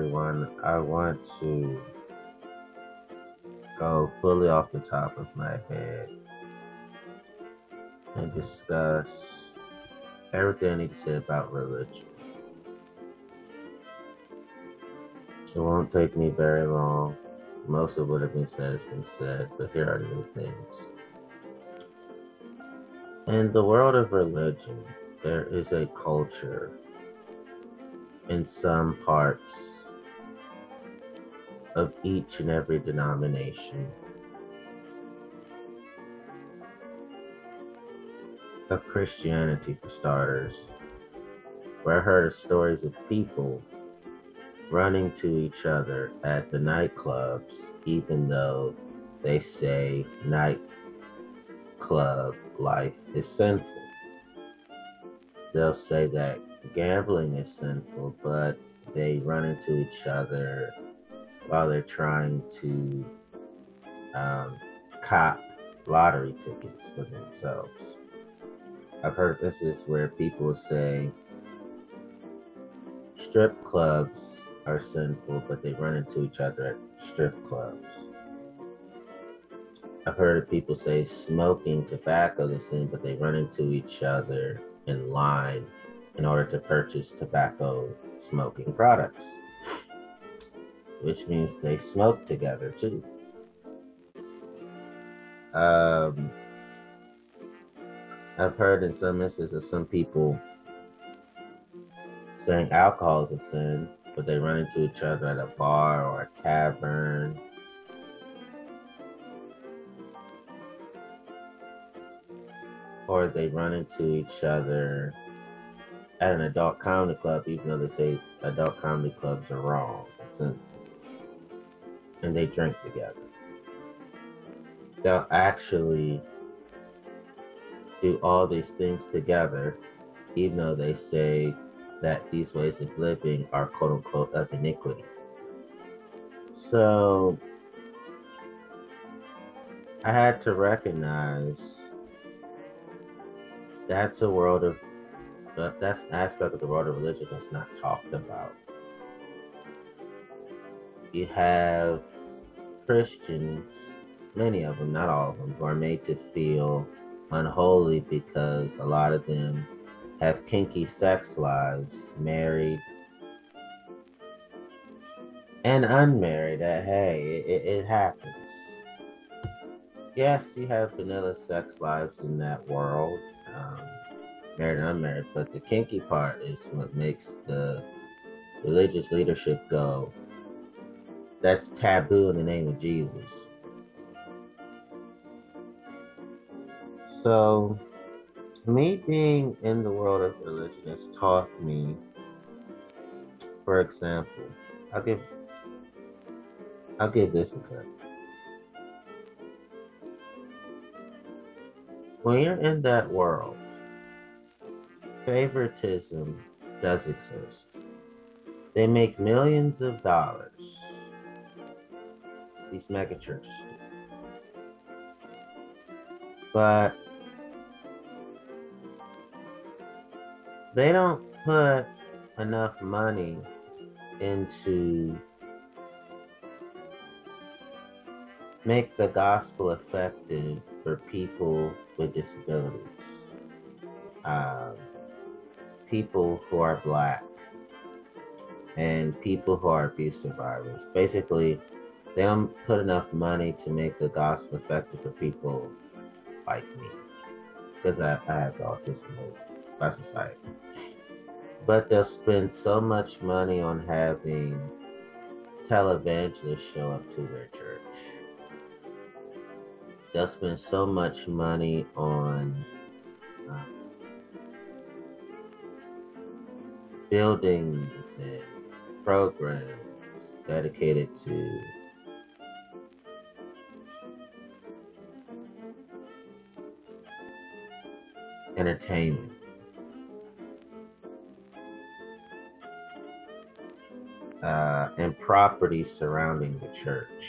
everyone. I want to go fully off the top of my head and discuss everything I need to say about religion. It won't take me very long. Most of what has been said has been said, but here are new things. In the world of religion, there is a culture in some parts of each and every denomination of Christianity, for starters, where I heard stories of people running to each other at the nightclubs, even though they say nightclub life is sinful. They'll say that gambling is sinful, but they run into each other while they're trying to um, cop lottery tickets for themselves. I've heard this is where people say strip clubs are sinful, but they run into each other at strip clubs. I've heard people say smoking tobacco is sin, but they run into each other in line in order to purchase tobacco smoking products, which means they smoke together too. Um, I've heard in some instances of some people saying alcohol is a sin, but they run into each other at a bar or a tavern. Or they run into each other at an adult comedy club, even though they say adult comedy clubs are wrong. And they drink together. They'll actually do all these things together, even though they say that these ways of living are quote unquote of iniquity. So I had to recognize that's a world of that's an aspect of the world of religion that's not talked about. You have Christians, many of them, not all of them, who are made to feel unholy because a lot of them have kinky sex lives, married and unmarried. That hey, it, it happens. Yes, you have vanilla sex lives in that world. Um, married and unmarried, but the kinky part is what makes the religious leadership go. That's taboo in the name of Jesus. So, me being in the world of religion has taught me, for example, I'll give I'll give this example. When you're in that world, favoritism does exist. They make millions of dollars. These mega churches. But they don't put enough money into make the gospel effective for people with disabilities. Um, people who are black and people who are abuse survivors. Basically, they don't put enough money to make the gospel effective for people like me because I, I have autism by society. But they'll spend so much money on having televangelists show up to their church. They'll spend so much money on uh, buildings and programs dedicated to entertainment. Uh, and property surrounding the church,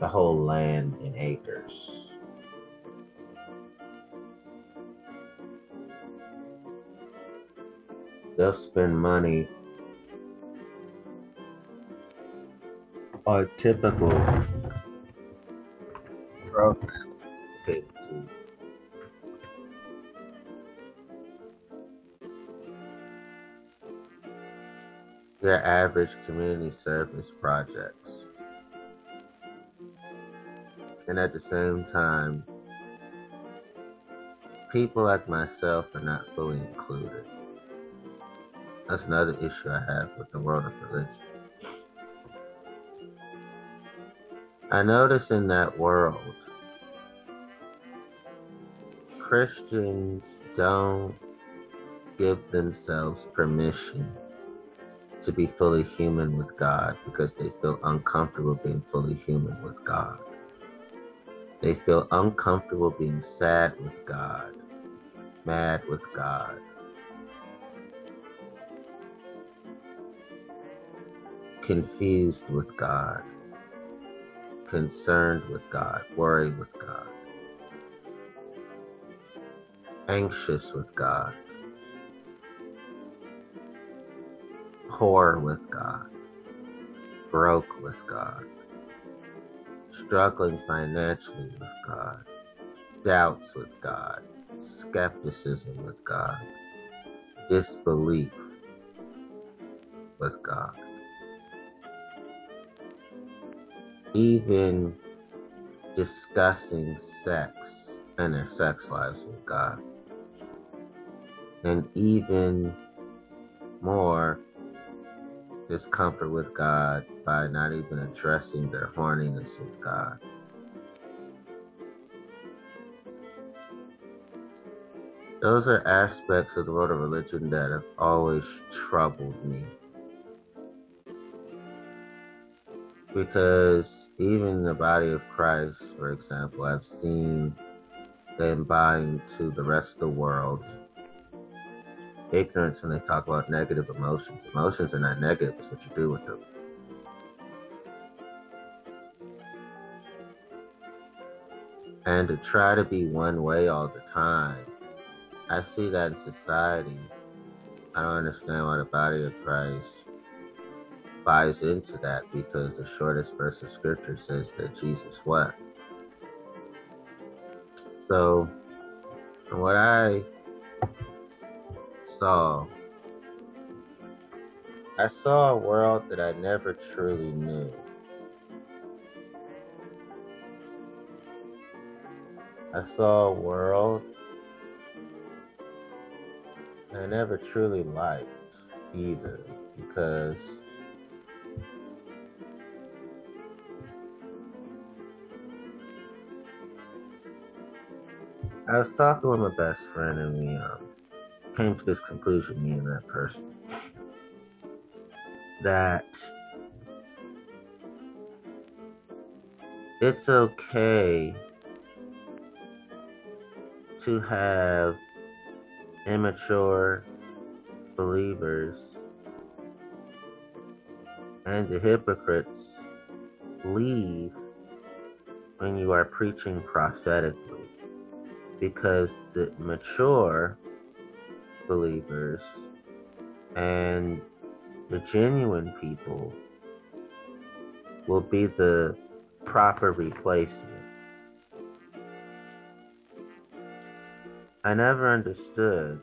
the whole land in acres. they'll spend money are typical to their average community service projects. And at the same time, people like myself are not fully included. That's another issue I have with the world of religion. I notice in that world, Christians don't give themselves permission to be fully human with God because they feel uncomfortable being fully human with God. They feel uncomfortable being sad with God, mad with God. Confused with God, concerned with God, worried with God, anxious with God, poor with God, broke with God struggling financially with God, doubts with God, skepticism with God, disbelief with God. Even discussing sex and their sex lives with God. And even more discomfort with God by not even addressing their horniness with God. Those are aspects of the world of religion that have always troubled me. Because even the body of Christ, for example, I've seen them buying to the rest of the world ignorance when they talk about negative emotions. Emotions are not negative, it's what you do with them. And to try to be one way all the time, I see that in society. I don't understand why the body of Christ buys into that because the shortest verse of scripture says that Jesus wept. So, what I saw, I saw a world that I never truly knew. I saw a world I never truly liked either because I was talking with my best friend and we um, came to this conclusion, me and that person, that it's okay to have immature believers and the hypocrites leave when you are preaching prophetically because the mature believers and the genuine people will be the proper replacements. I never understood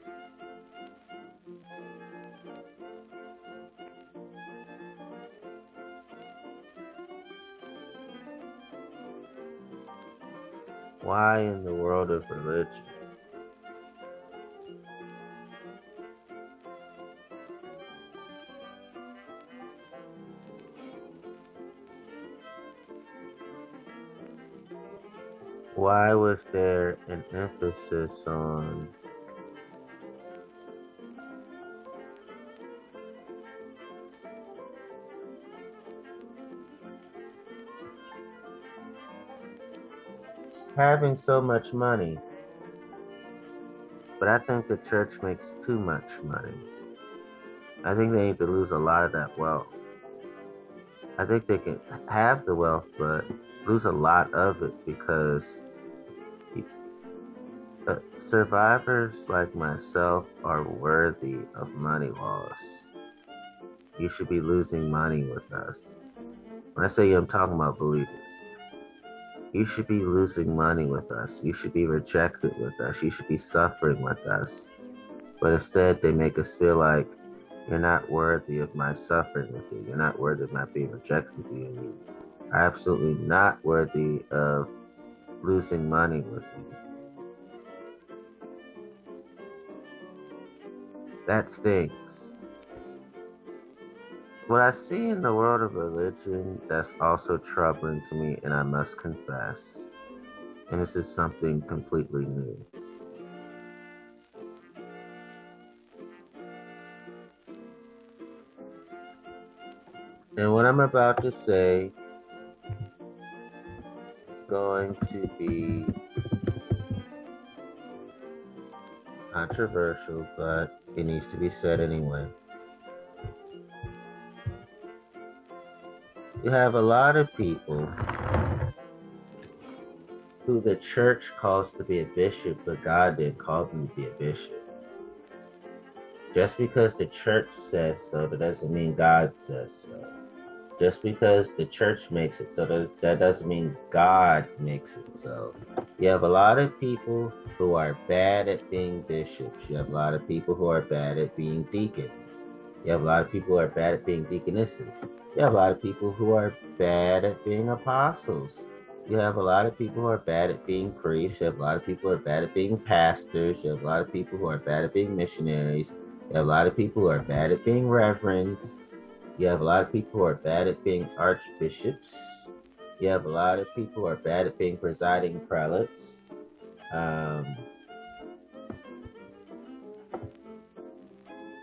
why in the world of religion why was there an emphasis on having so much money? But I think the church makes too much money. I think they need to lose a lot of that wealth. I think they can have the wealth, but lose a lot of it because uh, survivors like myself are worthy of money loss. You should be losing money with us. When I say you, I'm talking about believers. You should be losing money with us. You should be rejected with us. You should be suffering with us. But instead, they make us feel like you're not worthy of my suffering with you. You're not worthy of my being rejected with you. You are absolutely not worthy of losing money with you. That stinks. What I see in the world of religion that's also troubling to me, and I must confess, and this is something completely new. And what I'm about to say is going to be controversial, but it needs to be said anyway. You have a lot of people who the church calls to be a bishop, but God didn't call them to be a bishop. Just because the church says so, that doesn't mean God says so. Just because the church makes it so, that doesn't mean God makes it so. You have a lot of people who are bad at being bishops. You have a lot of people who are bad at being deacons. You have a lot of people who are bad at being deaconesses. You have a lot of people who are bad at being apostles. You have a lot of people who are bad at being priests. You have a lot of people who are bad at being pastors. You have a lot of people who are bad at being missionaries. You have a lot of people who are bad at being reverends. You have a lot of people who are bad at being archbishops. You have a lot of people who are bad at being presiding prelates. Um,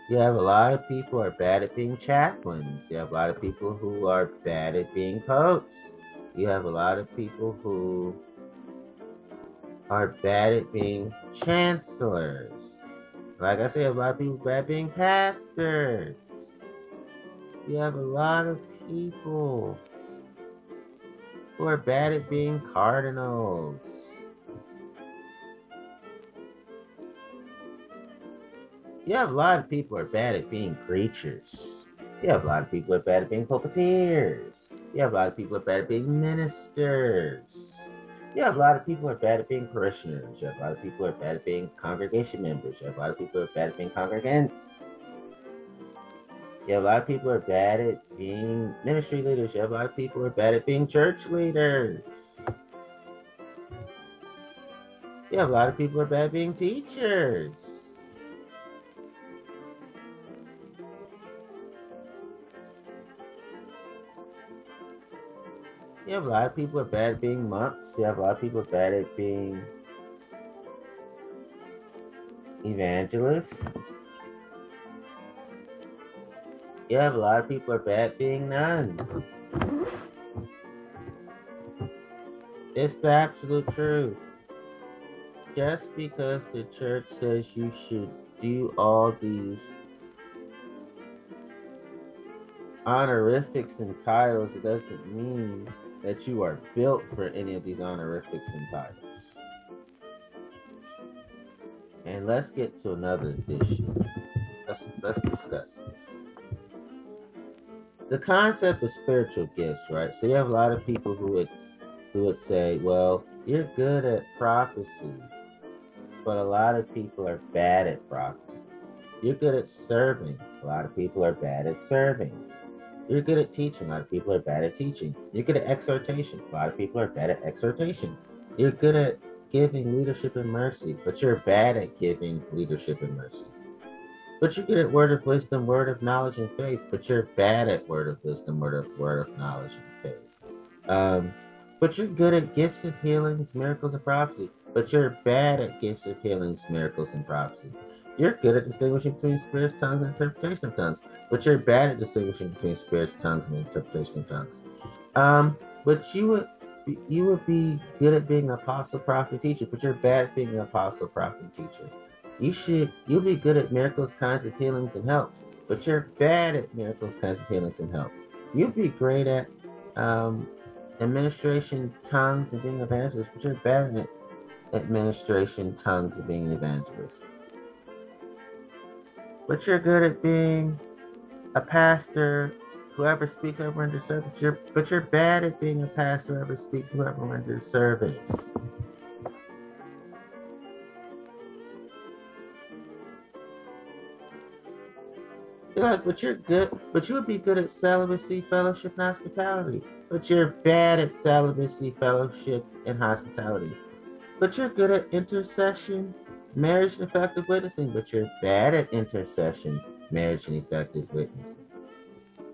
you have a lot of people who are bad at being chaplains. You have a lot of people who are bad at being popes. You have a lot of people who are bad at being chancellors. Like I said, a lot of people bad at being pastors. You have a lot of people who are bad at being cardinals. You have a lot of people are bad at being preachers. You have a lot of people are bad at being pulpiteers. You have a lot of people are bad at being ministers. You have a lot of people are bad at being parishioners. You have a lot of people are bad at being congregation members. You have a lot of people are bad at being congregants. Have a lot of people are bad at being ministry leaders. Have a lot of people are bad at being church leaders. Have a lot of people are bad at being teachers. Have a lot of people are bad at being monks. Have a lot of people are bad at being evangelists. Have a lot of people are bad being nuns. It's the absolute truth. Just because the church says you should do all these honorifics and titles, it doesn't mean that you are built for any of these honorifics and titles. And let's get to another issue. Let's let's discuss this. The concept of spiritual gifts, right? So you have a lot of people who would who would say, "Well, you're good at prophecy," but a lot of people are bad at prophecy. You're good at serving. A lot of people are bad at serving. You're good at teaching. A lot of people are bad at teaching. You're good at exhortation. A lot of people are bad at exhortation. You're good at giving leadership and mercy, but you're bad at giving leadership and mercy. But you're good at word of wisdom, word of knowledge, and faith, but you're bad at word of wisdom, word of word of knowledge and faith. Um, but you're good at gifts of healings, miracles, and prophecy, but you're bad at gifts of healings, miracles, and prophecy. You're good at distinguishing between spirits, tongues, and interpretation of tongues, but you're bad at distinguishing between spirits, tongues, and interpretation of tongues. Um, but you would you would be good at being an apostle, prophet, teacher, but you're bad at being an apostle, prophet, teacher. You should you'll be good at miracles, kinds of healings, and helps, but you're bad at miracles, kinds of healings, and helps. You'd be great at um, administration, tongues, and being an evangelist, but you're bad at administration, tongues, and being an evangelist. But you're good at being a pastor, whoever speaks over renders service. You're, but you're bad at being a pastor whoever speaks whoever renders service. But you're good, but you would be good at celibacy, fellowship, and hospitality. But you're bad at celibacy, fellowship, and hospitality. But you're good at intercession, marriage, and effective witnessing. But you're bad at intercession, marriage, and effective witnessing.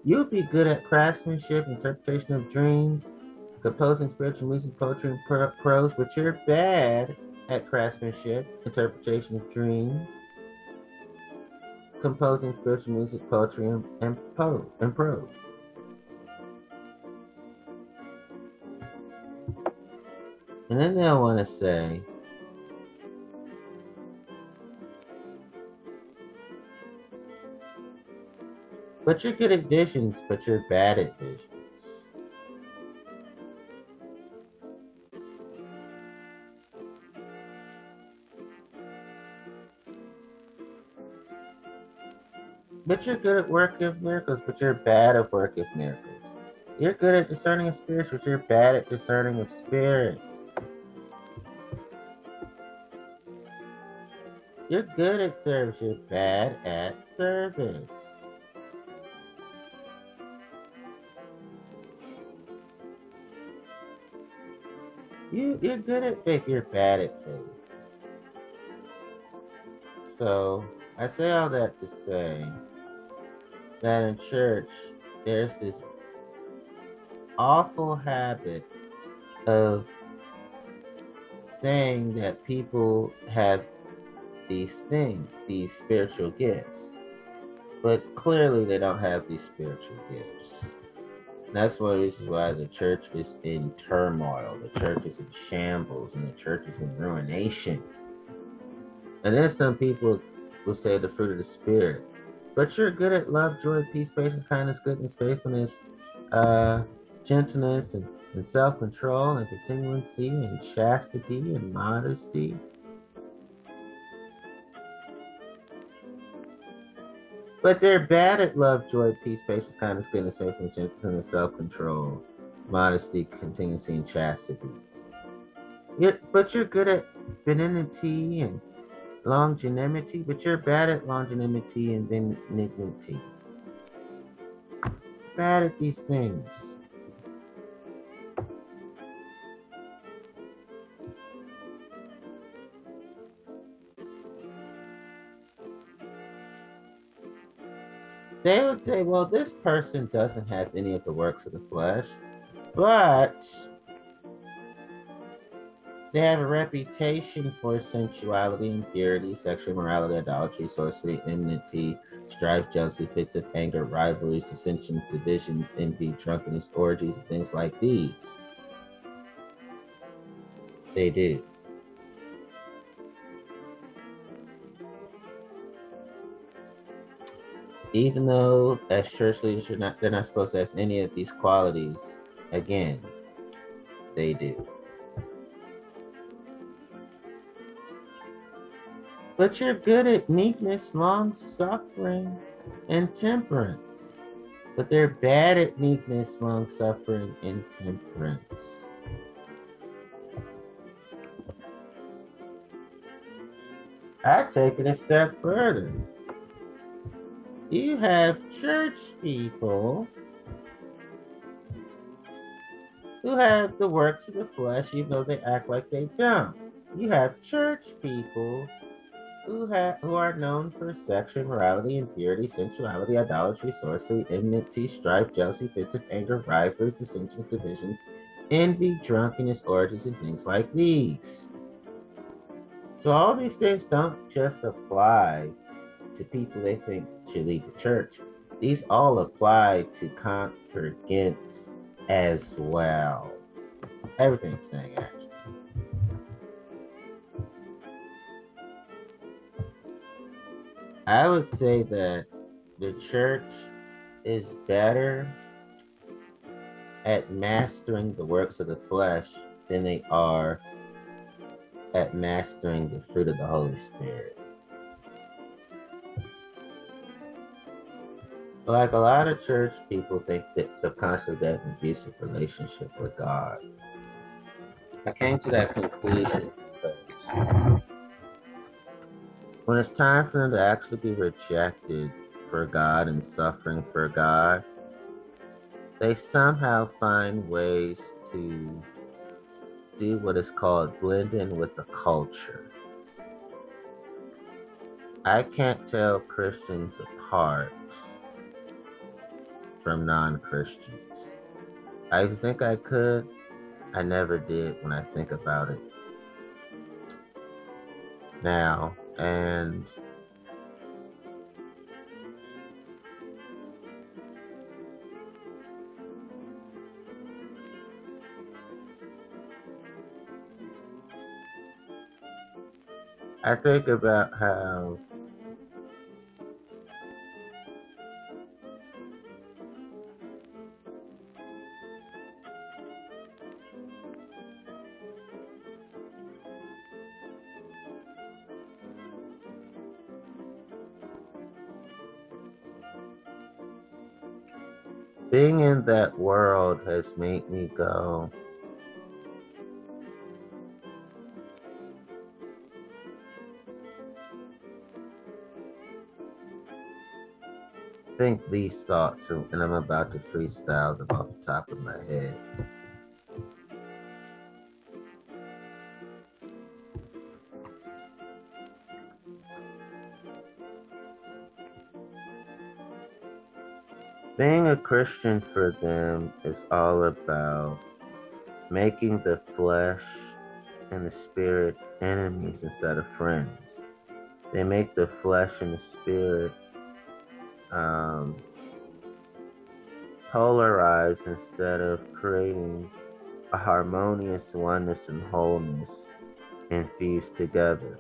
You'd be good at craftsmanship, interpretation of dreams, composing spiritual music, poetry, and prose, but you're bad at craftsmanship, interpretation of dreams, composing spiritual music, poetry, and, and, po- and prose. And then they'll want to say, But you're good at visions, but you're bad at visions. But you're good at work of miracles, but you're bad at work of miracles. You're good at discerning of spirits, but you're bad at discerning of spirits. You're good at service, you're bad at service. You you're good at faith, you're bad at faith. So I say all that to say that in church there's this awful habit of saying that people have these things, these spiritual gifts, but clearly they don't have these spiritual gifts. That's one of the reasons why the church is in turmoil. The church is in shambles and the church is in ruination. And then some people will say the fruit of the spirit. But you're good at love, joy, peace, patience, kindness, goodness, faithfulness, uh, gentleness, and, and self control, and continuancy, and chastity, and modesty. But they're bad at love, joy, peace, patience, kindness, goodness, faithfulness, gentleness, self-control, modesty, contingency, and chastity. You're, but you're good at benignity and longanimity, but you're bad at longanimity and benignity. Bad at these things. they would say, well, this person doesn't have any of the works of the flesh, but they have a reputation for sensuality, impurity, sexual immorality, idolatry, sorcery, enmity, strife, jealousy, fits of anger, rivalries, dissensions, divisions, envy, drunkenness, orgies, and things like these. They do. even though as church leaders are not they're not supposed to have any of these qualities again they do but you're good at meekness long suffering and temperance. But they're bad at meekness long suffering and temperance. I take it a step further. You have church people who have the works of the flesh, even though they act like they don't. You have church people who have who are known for sexual immorality, impurity, sensuality, idolatry, sorcery, enmity, strife, jealousy, fits of anger, rivalries, dissensions, divisions, envy, drunkenness, orgies, and things like these. So all these things don't just apply to people they think should leave the church, these all apply to congregants as well. Everything I'm saying, actually. I would say that the church is better at mastering the works of the flesh than they are at mastering the fruit of the Holy Spirit. like a lot of church people think that subconsciously they an abusive relationship with God. I came to that conclusion because when it's time for them to actually be rejected for God and suffering for God, they somehow find ways to do what is called blending with the culture. I can't tell Christians apart from non Christians. I think I could. I never did when I think about it now. And I think about how has made me go, think these thoughts, and I'm about to freestyle them off the top of my head. Being a Christian for them is all about making the flesh and the spirit enemies instead of friends. They make the flesh and the spirit um, polarized instead of creating a harmonious oneness and wholeness infused together.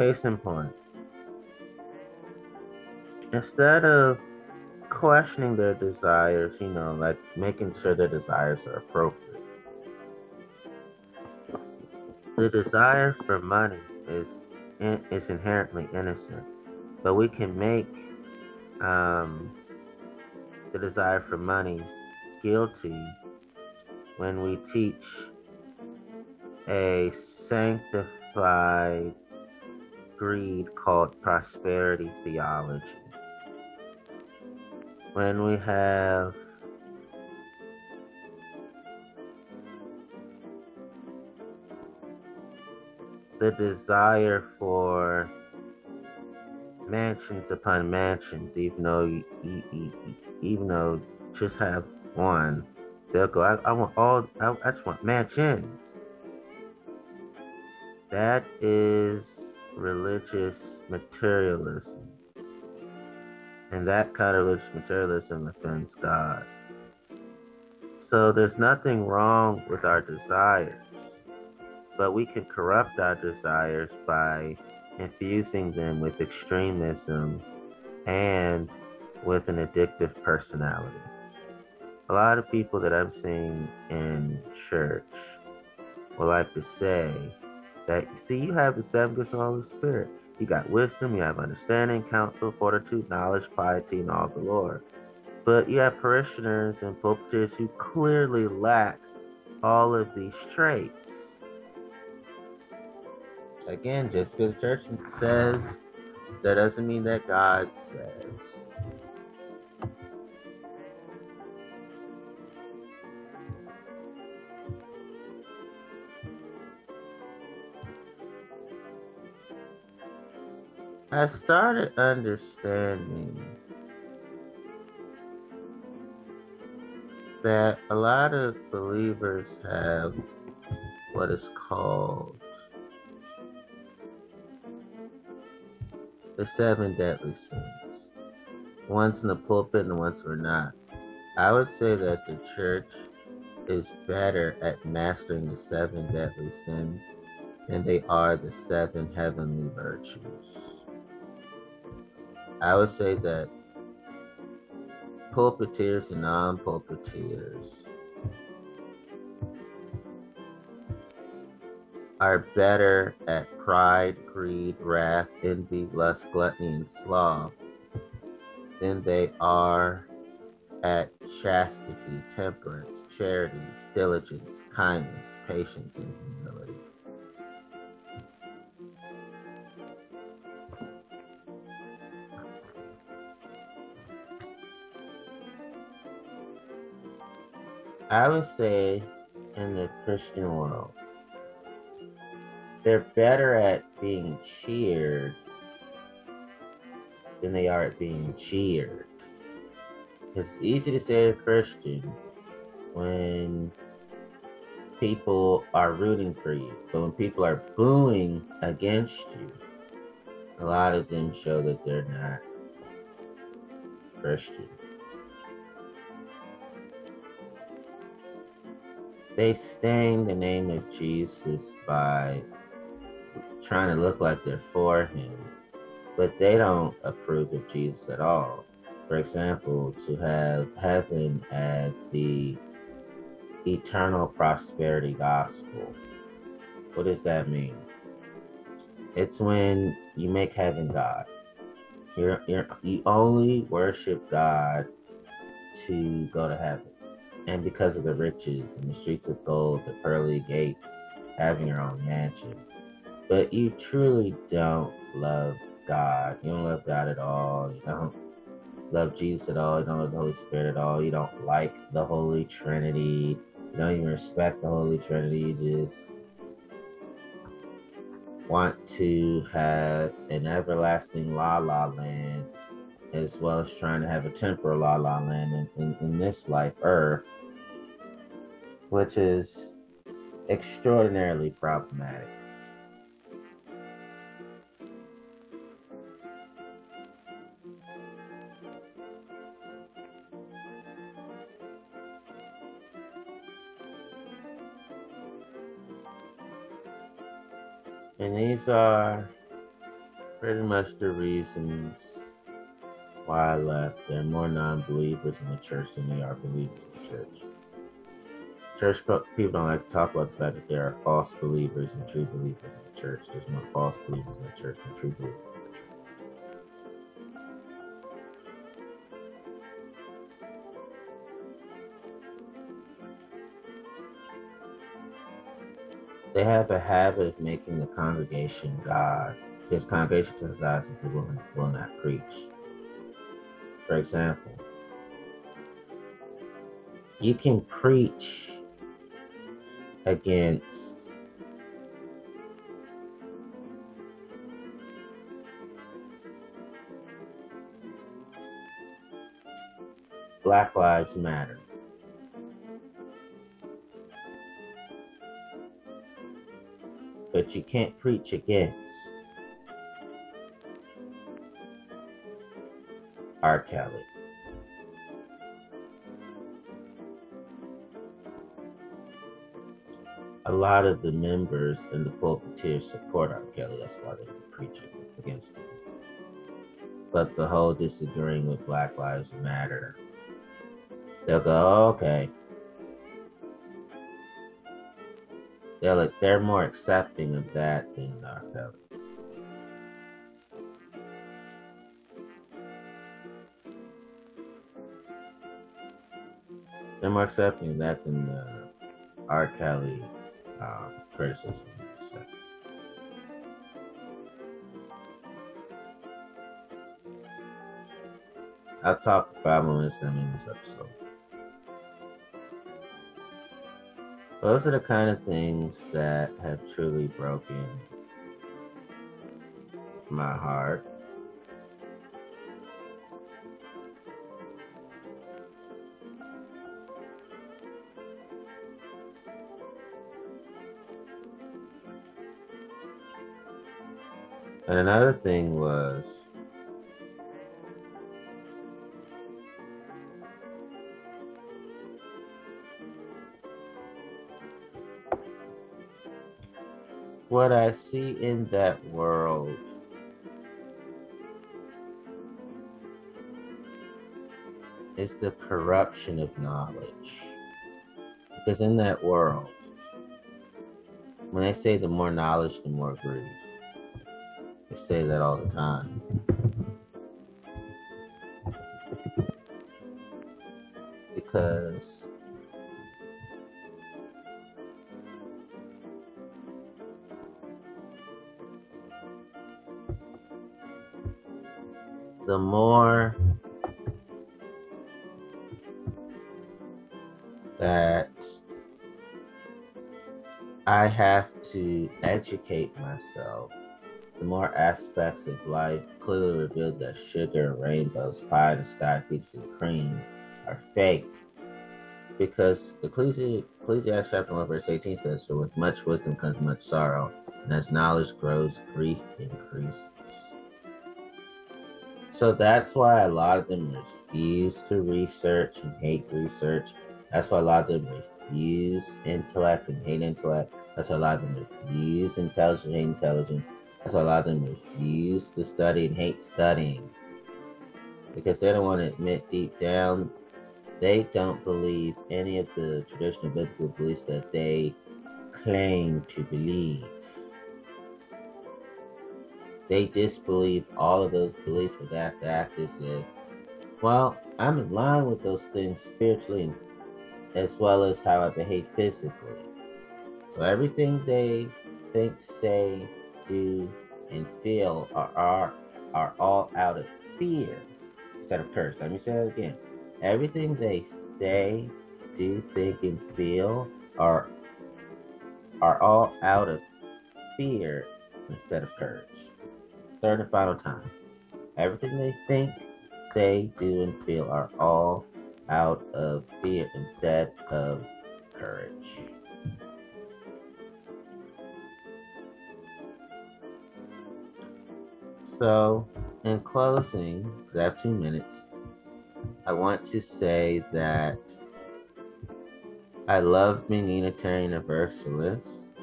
Case in point, instead of questioning their desires, you know, like making sure their desires are appropriate. The desire for money is is inherently innocent, but we can make um, the desire for money guilty when we teach a sanctified greed called prosperity theology. When we have the desire for mansions upon mansions, even though you, even though just have one, they'll go. I, I want all. I, I just want mansions. That is religious materialism, and that kind of religious materialism offends God. So there's nothing wrong with our desires but we can corrupt our desires by infusing them with extremism and with an addictive personality. A lot of people that I'm seeing in church will like to say that, see, you have the seven gifts of the Holy Spirit. You got wisdom, you have understanding, counsel, fortitude, knowledge, piety, and all the Lord. But you have parishioners and pulpiteers who clearly lack all of these traits. Again, just because the church says, that doesn't mean that God says. I started understanding that a lot of believers have what is called the seven deadly sins. One's in the pulpit and one's are not. I would say that the church is better at mastering the seven deadly sins than they are the seven heavenly virtues. I would say that pulpiteers and non pulpiteers are better at pride, greed, wrath, envy, lust, gluttony, and sloth than they are at chastity, temperance, charity, diligence, kindness, patience, and humility. I would say in the Christian world, they're better at being cheered than they are at being cheered. It's easy to say a Christian when people are rooting for you, but when people are booing against you, a lot of them show that they're not Christian. They stain the name of Jesus by trying to look like they're for him, but they don't approve of Jesus at all. For example, to have heaven as the eternal prosperity gospel. What does that mean? It's when you make heaven God. You're, you're, you only worship God to go to heaven. And because of the riches and the streets of gold, the pearly gates, having your own mansion. But you truly don't love God. You don't love God at all. You don't love Jesus at all. You don't love the Holy Spirit at all. You don't like the Holy Trinity. You don't even respect the Holy Trinity. You just want to have an everlasting la la land as well as trying to have a temporal la la land in, in, in this life, earth, which is extraordinarily problematic. And these are pretty much the reasons why I left. There are more non believers in the church than there are believers in the church. Church people don't like to talk about the fact that there are false believers and true believers in the church. There's more false believers in the church than true believers. they have a habit of making the congregation God. His congregation decides if they will, will not preach. For example, you can preach against Black Lives Matter. but you can't preach against R. Kelly. A lot of the members and the pulpiteers support R. Kelly. That's why they're preaching against him. But the whole disagreeing with Black Lives Matter, they'll go, oh, okay, they're like they're more accepting of that than uh, They're more accepting that than the R. Kelly um, criticism. So. I'll talk for five minutes in this episode. Those are the kind of things that have truly broken my heart. And another thing was what I see in that world is the corruption of knowledge. Because in that world, when they say the more knowledge, the more grief. They say that all the time. Because the more that I have to educate myself, the more aspects of life clearly reveal that sugar, rainbows, pie in the sky, and cream are fake. Because Ecclesiastes chapter 1 verse 18 says, For with much wisdom comes much sorrow, and as knowledge grows, grief increases. So that's why a lot of them refuse to research and hate research. That's why a lot of them refuse intellect and hate intellect. That's why a lot of them refuse intelligence and hate intelligence. That's why a lot of them refuse to study and hate studying. Because they don't want to admit deep down they don't believe any of the traditional biblical beliefs that they claim to believe they disbelieve all of those beliefs, but after after say, well, I'm in line with those things spiritually as well as how I behave physically. So everything they think, say, do, and feel are, are, are all out of fear instead of curse. Let me say that again. Everything they say, do, think, and feel are are all out of fear instead of courage third and final time. Everything they think, say, do, and feel are all out of fear instead of courage. So, in closing, because I have two minutes, I want to say that I love being Unitarian Universalist.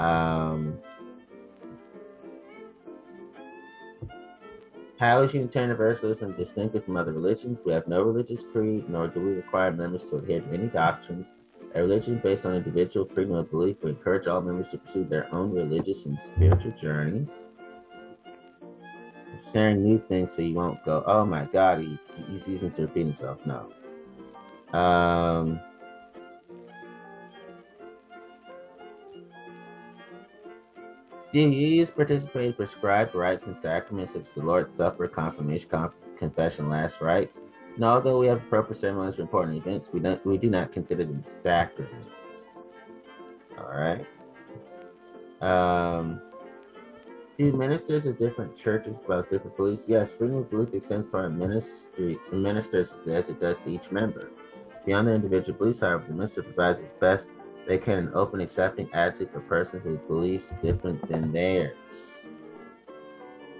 Um, How is Unitarian Universalism distinctive from other religions? We have no religious creed, nor do we require members to adhere to any doctrines. A religion based on individual freedom of belief. We encourage all members to pursue their own religious and spiritual journeys. Sharing new things so you won't go, oh my God, he, he's using to repeat himself. No. Um, you participate in prescribed rites and sacraments such as the Lord's Supper, confirmation, conf- confession, last rites? And although we have proper ceremonies for important events, we don't we do not consider them sacraments. All right. Um, do ministers of different churches espouse different beliefs? Yes, freedom of belief extends to our ministry ministers as it does to each member. Beyond the individual beliefs, however, the minister provides his best they can an open, accepting attitude for persons with beliefs different than theirs.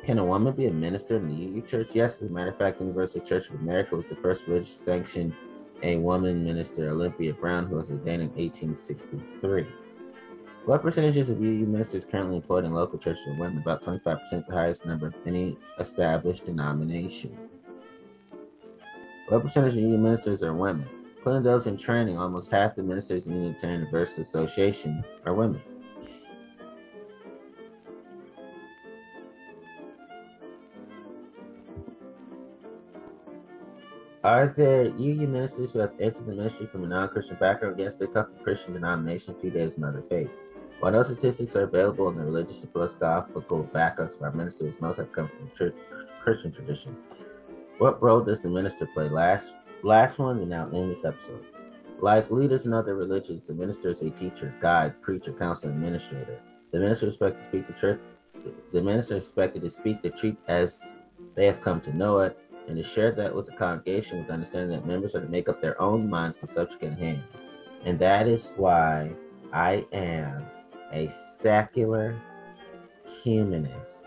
Can a woman be a minister in the UU Church? Yes, as a matter of fact, Universal Church of America was the first religious sanction a woman minister, Olympia Brown, who was ordained in 1863. What percentages of UU ministers currently employed in local churches are women? About 25%, the highest number of any established denomination. What percentage of UU ministers are women? Including those in training, almost half the ministers in the Unitarian Universalist Association are women. Are there UU ministers who have entered the ministry from a non-Christian background? Yes, they come from Christian denomination, Judaism, and other faiths. While no statistics are available in the religious and philosophical backgrounds of our ministers, most have come from church, Christian tradition. What role does the minister play? Last Last one, and now end this episode. Like leaders in other religions, the minister is a teacher, guide, preacher, counselor, administrator. The minister is expected to speak the truth. The minister is expected to speak the truth as they have come to know it, and to share that with the congregation with understanding that members are to make up their own minds on the hand. And that is why I am a secular humanist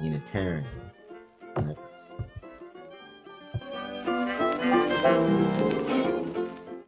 Unitarian.